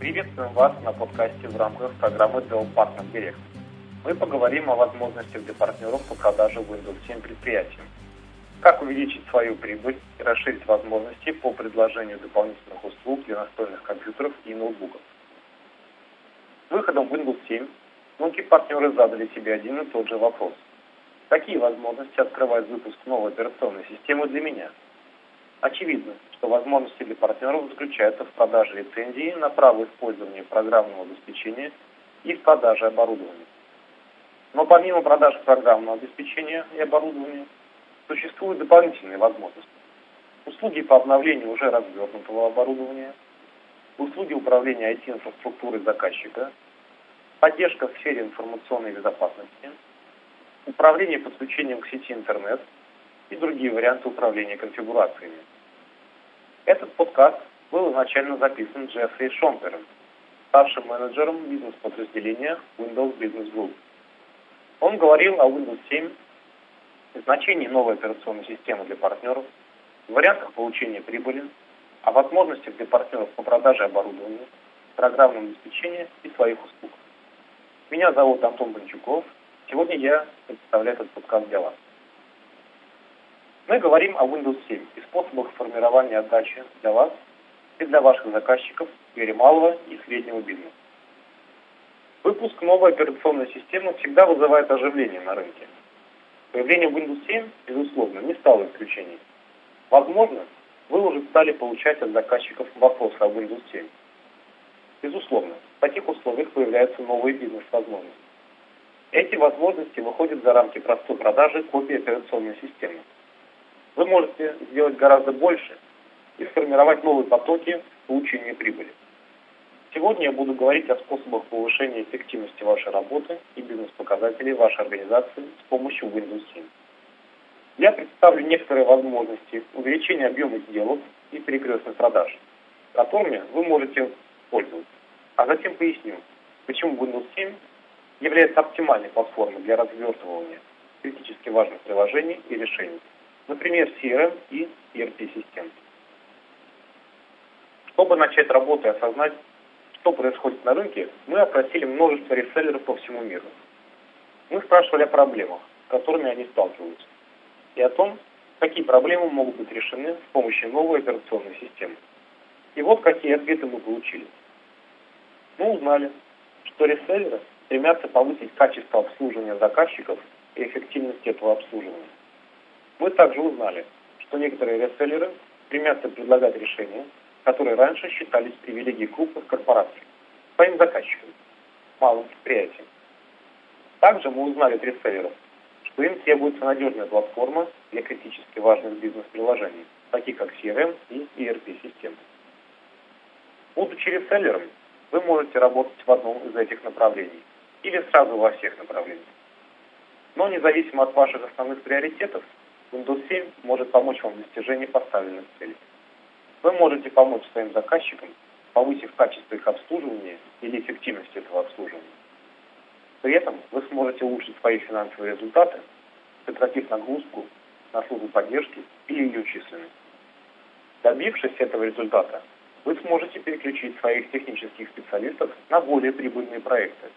Приветствуем вас на подкасте в рамках программы Dell Partner Direct. Мы поговорим о возможностях для партнеров по продаже Windows 7 предприятиям. Как увеличить свою прибыль и расширить возможности по предложению дополнительных услуг для настольных компьютеров и ноутбуков. Выходом Windows 7 многие партнеры задали себе один и тот же вопрос. Какие возможности открывает выпуск новой операционной системы для меня – Очевидно, что возможности для партнеров заключаются в продаже лицензии на право использования программного обеспечения и в продаже оборудования. Но помимо продажи программного обеспечения и оборудования, существуют дополнительные возможности. Услуги по обновлению уже развернутого оборудования, услуги управления IT-инфраструктурой заказчика, поддержка в сфере информационной безопасности, управление подключением к сети интернет и другие варианты управления конфигурациями. Этот подкаст был изначально записан Джеффри Шомпером, старшим менеджером бизнес-подразделения Windows Business Group. Он говорил о Windows 7, значении новой операционной системы для партнеров, вариантах получения прибыли, о возможностях для партнеров по продаже оборудования, программном обеспечении и своих услуг. Меня зовут Антон Бончуков. Сегодня я представляю этот подкаст для вас. Мы говорим о Windows 7 и способах формирования отдачи для вас и для ваших заказчиков в сфере малого и среднего бизнеса. Выпуск новой операционной системы всегда вызывает оживление на рынке. Появление Windows 7, безусловно, не стало исключением. Возможно, вы уже стали получать от заказчиков вопросы о Windows 7. Безусловно, в таких условиях появляются новые бизнес-возможности. Эти возможности выходят за рамки простой продажи копии операционной системы вы можете сделать гораздо больше и сформировать новые потоки получения прибыли. Сегодня я буду говорить о способах повышения эффективности вашей работы и бизнес-показателей вашей организации с помощью Windows 7. Я представлю некоторые возможности увеличения объема сделок и перекрестных продаж, которыми вы можете пользоваться. А затем поясню, почему Windows 7 является оптимальной платформой для развертывания критически важных приложений и решений например, CRM и ERP-систем. Чтобы начать работу и осознать, что происходит на рынке, мы опросили множество реселлеров по всему миру. Мы спрашивали о проблемах, с которыми они сталкиваются, и о том, какие проблемы могут быть решены с помощью новой операционной системы. И вот какие ответы мы получили. Мы узнали, что реселлеры стремятся повысить качество обслуживания заказчиков и эффективность этого обслуживания. Мы также узнали, что некоторые реселлеры стремятся предлагать решения, которые раньше считались привилегией крупных корпораций, своим заказчикам, малым предприятиям. Также мы узнали от реселлеров, что им требуется надежная платформа для критически важных бизнес-приложений, таких как CRM и ERP-системы. Будучи реселлером, вы можете работать в одном из этих направлений или сразу во всех направлениях. Но независимо от ваших основных приоритетов, Windows 7 может помочь вам в достижении поставленных целей. Вы можете помочь своим заказчикам, повысив качество их обслуживания или эффективность этого обслуживания. При этом вы сможете улучшить свои финансовые результаты, сократив нагрузку на службу поддержки или ее численность. Добившись этого результата, вы сможете переключить своих технических специалистов на более прибыльные проекты.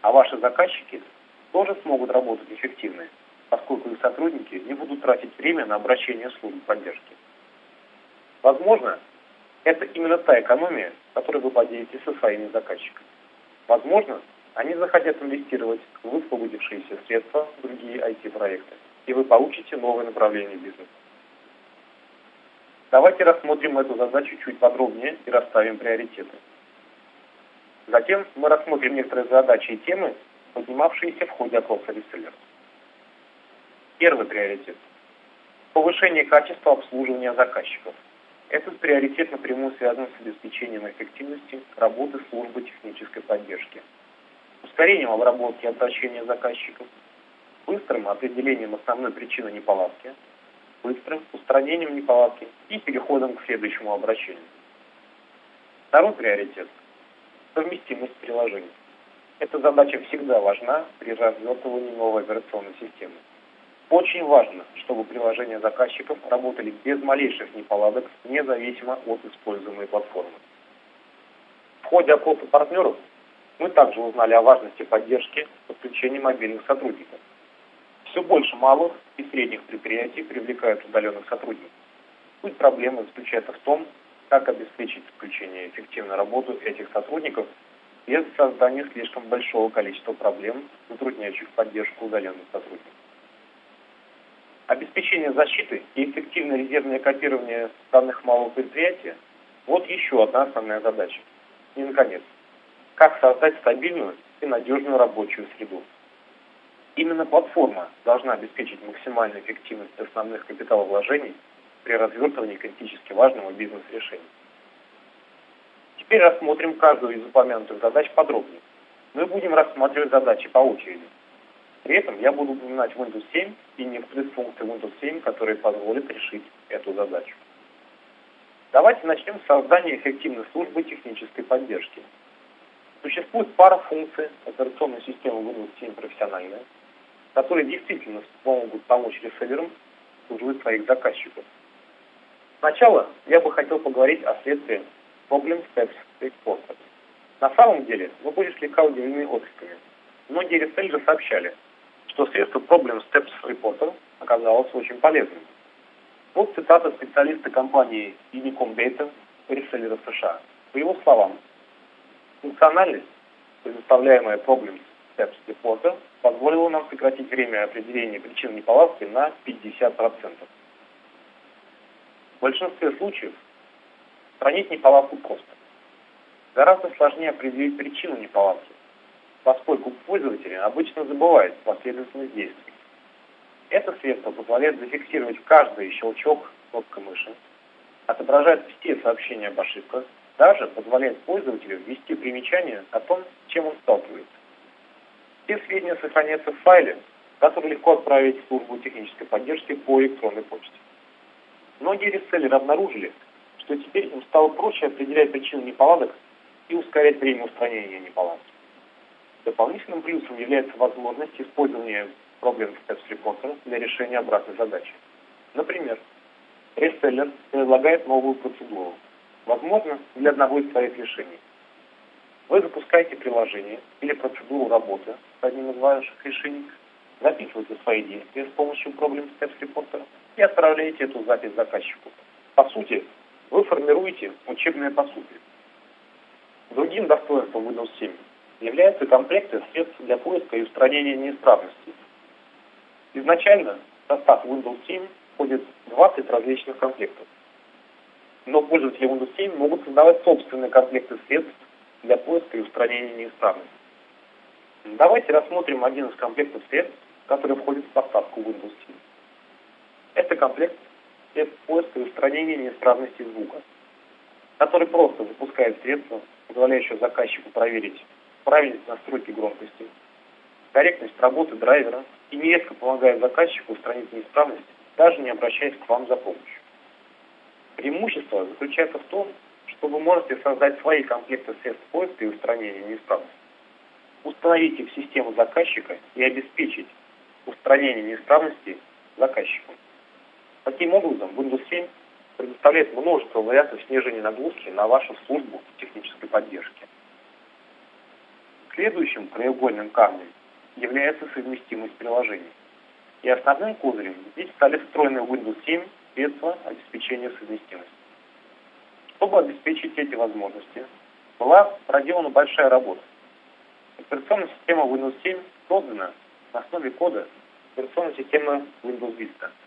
А ваши заказчики тоже смогут работать эффективно поскольку их сотрудники не будут тратить время на обращение служб поддержки. Возможно, это именно та экономия, которой вы поделитесь со своими заказчиками. Возможно, они захотят инвестировать в высвободившиеся средства в другие IT-проекты, и вы получите новое направление бизнеса. Давайте рассмотрим эту задачу чуть подробнее и расставим приоритеты. Затем мы рассмотрим некоторые задачи и темы, поднимавшиеся в ходе опроса реселлеров. Первый приоритет – повышение качества обслуживания заказчиков. Этот приоритет напрямую связан с обеспечением эффективности работы службы технической поддержки, ускорением обработки и обращения заказчиков, быстрым определением основной причины неполадки, быстрым устранением неполадки и переходом к следующему обращению. Второй приоритет – совместимость приложений. Эта задача всегда важна при развертывании новой операционной системы. Очень важно, чтобы приложения заказчиков работали без малейших неполадок, независимо от используемой платформы. В ходе опроса партнеров мы также узнали о важности поддержки подключения мобильных сотрудников. Все больше малых и средних предприятий привлекают удаленных сотрудников. Суть проблемы заключается в том, как обеспечить включение и эффективную работу этих сотрудников без создания слишком большого количества проблем, затрудняющих поддержку удаленных сотрудников. Обеспечение защиты и эффективное резервное копирование данных малого предприятия – вот еще одна основная задача. И, наконец, как создать стабильную и надежную рабочую среду. Именно платформа должна обеспечить максимальную эффективность основных капиталовложений при развертывании критически важного бизнес-решения. Теперь рассмотрим каждую из упомянутых задач подробнее. Мы будем рассматривать задачи по очереди. При этом я буду упоминать Windows 7 и некоторые функции Windows 7, которые позволят решить эту задачу. Давайте начнем с создания эффективной службы технической поддержки. Существует пара функций операционной системы Windows 7 профессиональная, которые действительно помогут помочь реселлерам служить своих заказчиков. Сначала я бы хотел поговорить о следствии Problem Steps Reporter. На самом деле, вы будете слегка удивлены откликами. Многие реселлеры сообщали, что средство Problem Steps Reporter оказалось очень полезным. Вот цитата специалиста компании Unicom Data, реселлера США. По его словам, функциональность, предоставляемая Problem Steps Reporter, позволила нам сократить время определения причин неполадки на 50%. В большинстве случаев Устранить неполадку просто. Гораздо сложнее определить причину неполадки, поскольку пользователи обычно забывают последовательность действий. Это средство позволяет зафиксировать каждый щелчок кнопкой мыши, отображает все сообщения об ошибках, даже позволяет пользователю ввести примечание о том, чем он сталкивается. Все сведения сохраняются в файле, который легко отправить в службу технической поддержки по электронной почте. Многие реселлеры обнаружили, что теперь им стало проще определять причины неполадок и ускорять время устранения неполадок. Дополнительным плюсом является возможность использования проблем Reporter для решения обратной задачи. Например, реселлер предлагает новую процедуру, возможно, для одного из своих решений. Вы запускаете приложение или процедуру работы с одним из ваших решений, записываете свои действия с помощью проблем Steps Reporter и отправляете эту запись заказчику. По сути, вы формируете учебное пособие. Другим достоинством Windows 7 являются комплекты средств для поиска и устранения неисправностей. Изначально в состав Windows 7 входит 20 различных комплектов. Но пользователи Windows 7 могут создавать собственные комплекты средств для поиска и устранения неисправностей. Давайте рассмотрим один из комплектов средств, который входит в поставку Windows 7. Это комплект средств поиска и устранения неисправности звука, который просто запускает средство, позволяющее заказчику проверить правильность настройки громкости, корректность работы драйвера и нередко помогает заказчику устранить неисправность, даже не обращаясь к вам за помощью. Преимущество заключается в том, что вы можете создать свои комплекты средств поиска и устранения неисправности. Установить их в систему заказчика и обеспечить устранение неисправности заказчику. Таким образом, Windows 7 предоставляет множество вариантов снижения нагрузки на вашу службу технической поддержки. Следующим краеугольным камнем является совместимость приложений. И основным козырем здесь стали встроенные в Windows 7 средства обеспечения совместимости. Чтобы обеспечить эти возможности, была проделана большая работа. Операционная система Windows 7 создана на основе кода операционной системы Windows Vista –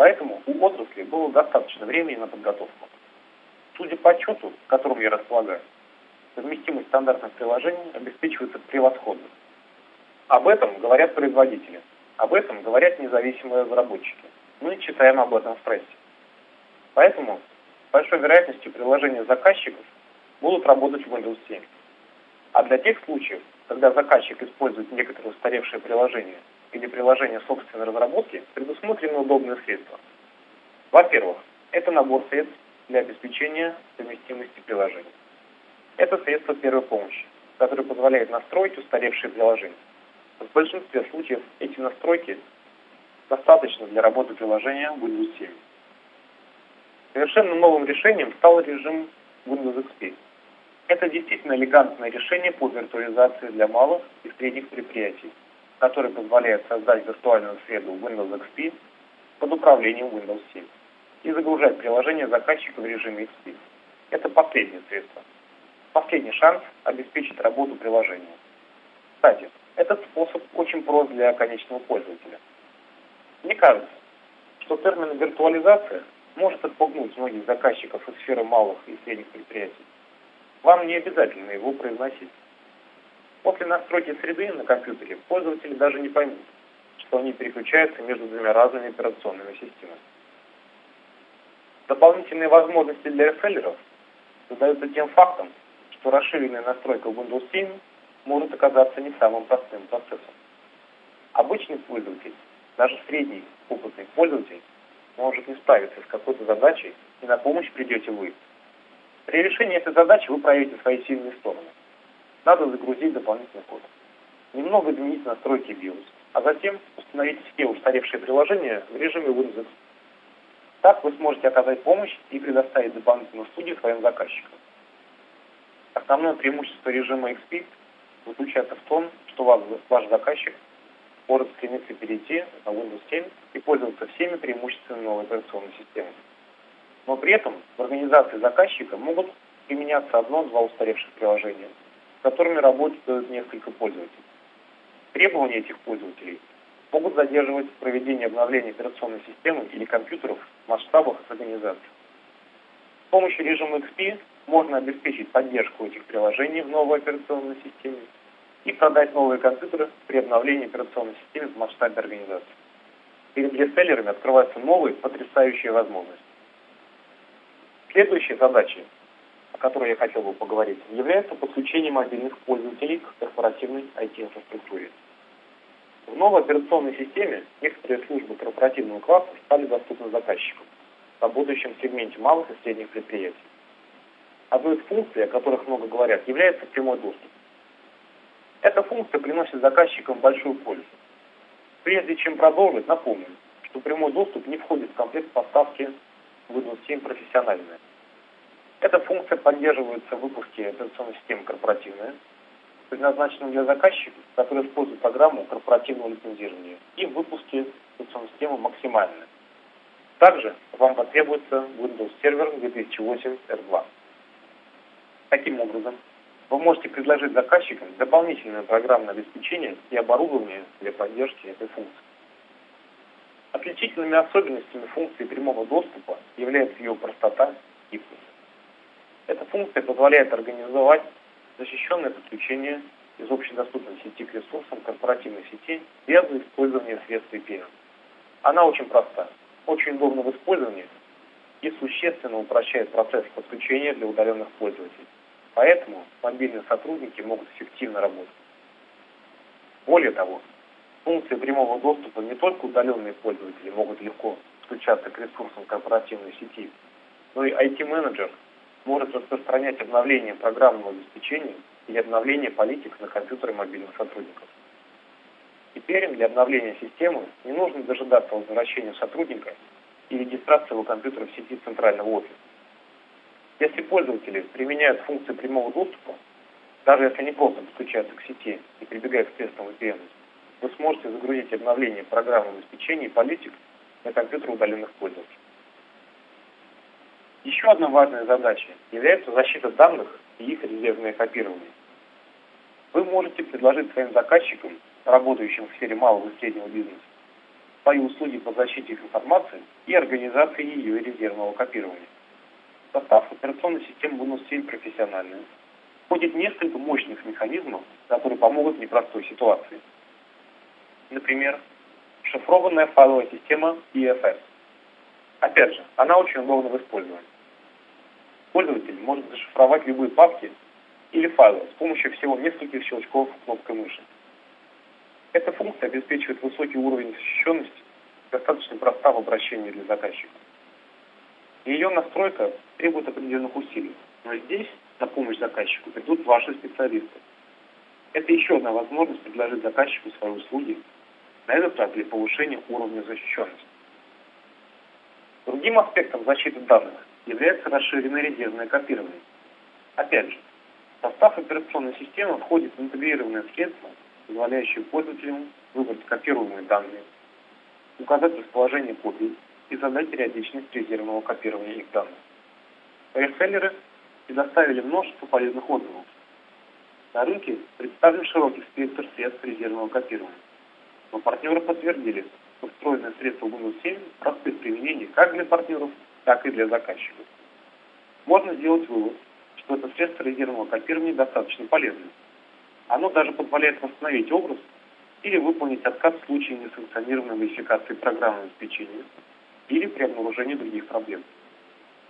Поэтому у отрасли было достаточно времени на подготовку. Судя по отчету, которым я располагаю, совместимость стандартных приложений обеспечивается превосходно. Об этом говорят производители, об этом говорят независимые разработчики. Мы читаем об этом в прессе. Поэтому с большой вероятностью приложения заказчиков будут работать в Windows 7. А для тех случаев, когда заказчик использует некоторые устаревшие приложения или приложения собственной разработки предусмотрены удобные средства. Во-первых, это набор средств для обеспечения совместимости приложений. Это средство первой помощи, которое позволяет настроить устаревшие приложения. В большинстве случаев эти настройки достаточно для работы приложения Windows 7. Совершенно новым решением стал режим Windows XP. Это действительно элегантное решение по виртуализации для малых и средних предприятий, которое позволяет создать виртуальную среду Windows XP под управлением Windows 7 и загружать приложение заказчика в режиме XP. Это последнее средство. Последний шанс обеспечить работу приложения. Кстати, этот способ очень прост для конечного пользователя. Мне кажется, что термин виртуализация может отпугнуть многих заказчиков из сферы малых и средних предприятий. Вам не обязательно его произносить. После настройки среды на компьютере пользователи даже не поймут, что они переключаются между двумя разными операционными системами. Дополнительные возможности для реселлеров создаются тем фактом, что расширенная настройка Windows 7 может оказаться не самым простым процессом. Обычный пользователь, даже средний опытный пользователь, может не справиться с какой-то задачей, и на помощь придете вы. При решении этой задачи вы проявите свои сильные стороны. Надо загрузить дополнительный код. Немного изменить настройки BIOS, а затем установить все устаревшие приложения в режиме Windows. Так вы сможете оказать помощь и предоставить дополнительную студию своим заказчикам. Основное преимущество режима XP заключается в том, что ваш, заказчик может стремиться перейти на Windows 7 и пользоваться всеми преимуществами новой операционной системы. Но при этом в организации заказчика могут применяться одно-два устаревших приложения, с которыми работают несколько пользователей. Требования этих пользователей могут задерживать проведение обновления операционной системы или компьютеров в масштабах организации. С помощью режима XP можно обеспечить поддержку этих приложений в новой операционной системе и продать новые компьютеры при обновлении операционной системы в масштабе организации. Перед реселлерами открываются новые потрясающие возможности. Следующей задачей, о которой я хотел бы поговорить, является подключение мобильных пользователей к корпоративной IT-инфраструктуре. В новой операционной системе некоторые службы корпоративного класса стали доступны заказчикам, работающим в сегменте малых и средних предприятий. Одной из функций, о которых много говорят, является прямой доступ. Эта функция приносит заказчикам большую пользу. Прежде чем продолжить, напомню, что прямой доступ не входит в комплект поставки Windows 7 профессиональная. Эта функция поддерживается в выпуске операционной системы корпоративная, предназначенной для заказчиков, которые используют программу корпоративного лицензирования, и в выпуске операционной системы максимальная. Также вам потребуется Windows Server 2008 R2. Таким образом, вы можете предложить заказчикам дополнительное программное обеспечение и оборудование для поддержки этой функции. Отличительными особенностями функции прямого доступа является ее простота и гибкость. Эта функция позволяет организовать защищенное подключение из общедоступной сети к ресурсам корпоративной сети без использования средств VPN. Она очень проста, очень удобна в использовании и существенно упрощает процесс подключения для удаленных пользователей. Поэтому мобильные сотрудники могут эффективно работать. Более того, функции прямого доступа не только удаленные пользователи могут легко подключаться к ресурсам корпоративной сети, но и IT-менеджер может распространять обновление программного обеспечения или обновление политик на компьютеры мобильных сотрудников. Теперь для обновления системы не нужно дожидаться возвращения сотрудника и регистрации его компьютера в сети центрального офиса. Если пользователи применяют функции прямого доступа, даже если они просто подключаются к сети и прибегают к средствам VPN, вы сможете загрузить обновление программного обеспечения и политик на компьютер удаленных пользователей. Еще одна важная задача является защита данных и их резервное копирование. Вы можете предложить своим заказчикам, работающим в сфере малого и среднего бизнеса, свои услуги по защите их информации и организации ее резервного копирования. Состав операционной системы Windows 7 профессиональный. Входит несколько мощных механизмов, которые помогут в непростой ситуации. Например, шифрованная файловая система EFS. Опять же, она очень удобна в использовании. Пользователь может зашифровать любые папки или файлы с помощью всего нескольких щелчков кнопкой мыши. Эта функция обеспечивает высокий уровень защищенности, достаточно проста в обращении для заказчика. Ее настройка требует определенных усилий, но здесь на помощь заказчику придут ваши специалисты. Это еще одна возможность предложить заказчику свои услуги, на этот раз для повышения уровня защищенности. Другим аспектом защиты данных является расширенное резервное копирование. Опять же, В состав операционной системы входит интегрированное средство, позволяющее пользователям выбрать копируемые данные, указать расположение копий и задать периодичность резервного копирования их данных. Ресселлеры предоставили множество полезных отзывов. На рынке представлен широкий спектр средств резервного копирования. Но партнеры подтвердили, что встроенное средство Windows 7 просты в применении как для партнеров, так и для заказчиков. Можно сделать вывод, что это средство резервного копирования достаточно полезно. Оно даже позволяет восстановить образ или выполнить отказ в случае несанкционированной модификации программного обеспечения или при обнаружении других проблем.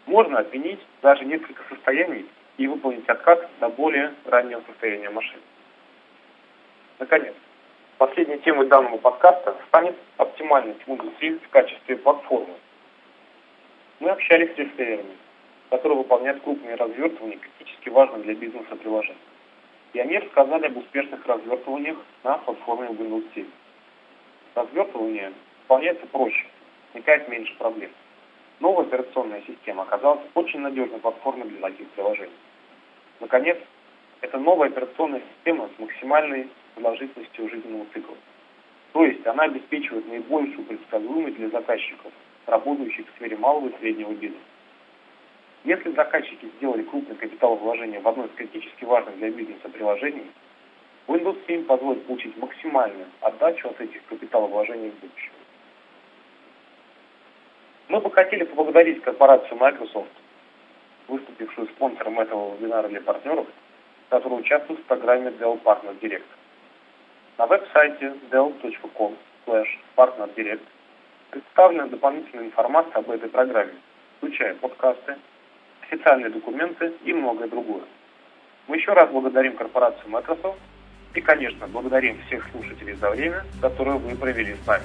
Можно отменить даже несколько состояний и выполнить отказ до более раннего состояния машины. Наконец, последней темой данного подкаста станет оптимальность Windows 7 в качестве платформы. Мы общались с рестлерами, которые выполняют крупные развертывания критически важных для бизнеса приложений. И они рассказали об успешных развертываниях на платформе Windows 7. Развертывание выполняется проще, возникает меньше проблем. Новая операционная система оказалась очень надежной платформой для таких приложений. Наконец, это новая операционная система с максимальной продолжительностью жизненного цикла. То есть она обеспечивает наибольшую предсказуемость для заказчиков, работающих в сфере малого и среднего бизнеса. Если заказчики сделали крупное капиталовложение в одно из критически важных для бизнеса приложений, Windows 7 позволит получить максимальную отдачу от этих капиталовложений в будущем. Мы бы хотели поблагодарить корпорацию Microsoft, выступившую спонсором этого вебинара для партнеров, которые участвуют в программе Dell Partner Direct. На веб-сайте dell.com partner direct представлена дополнительная информация об этой программе, включая подкасты, официальные документы и многое другое. Мы еще раз благодарим корпорацию Microsoft и, конечно, благодарим всех слушателей за время, которое вы провели с нами.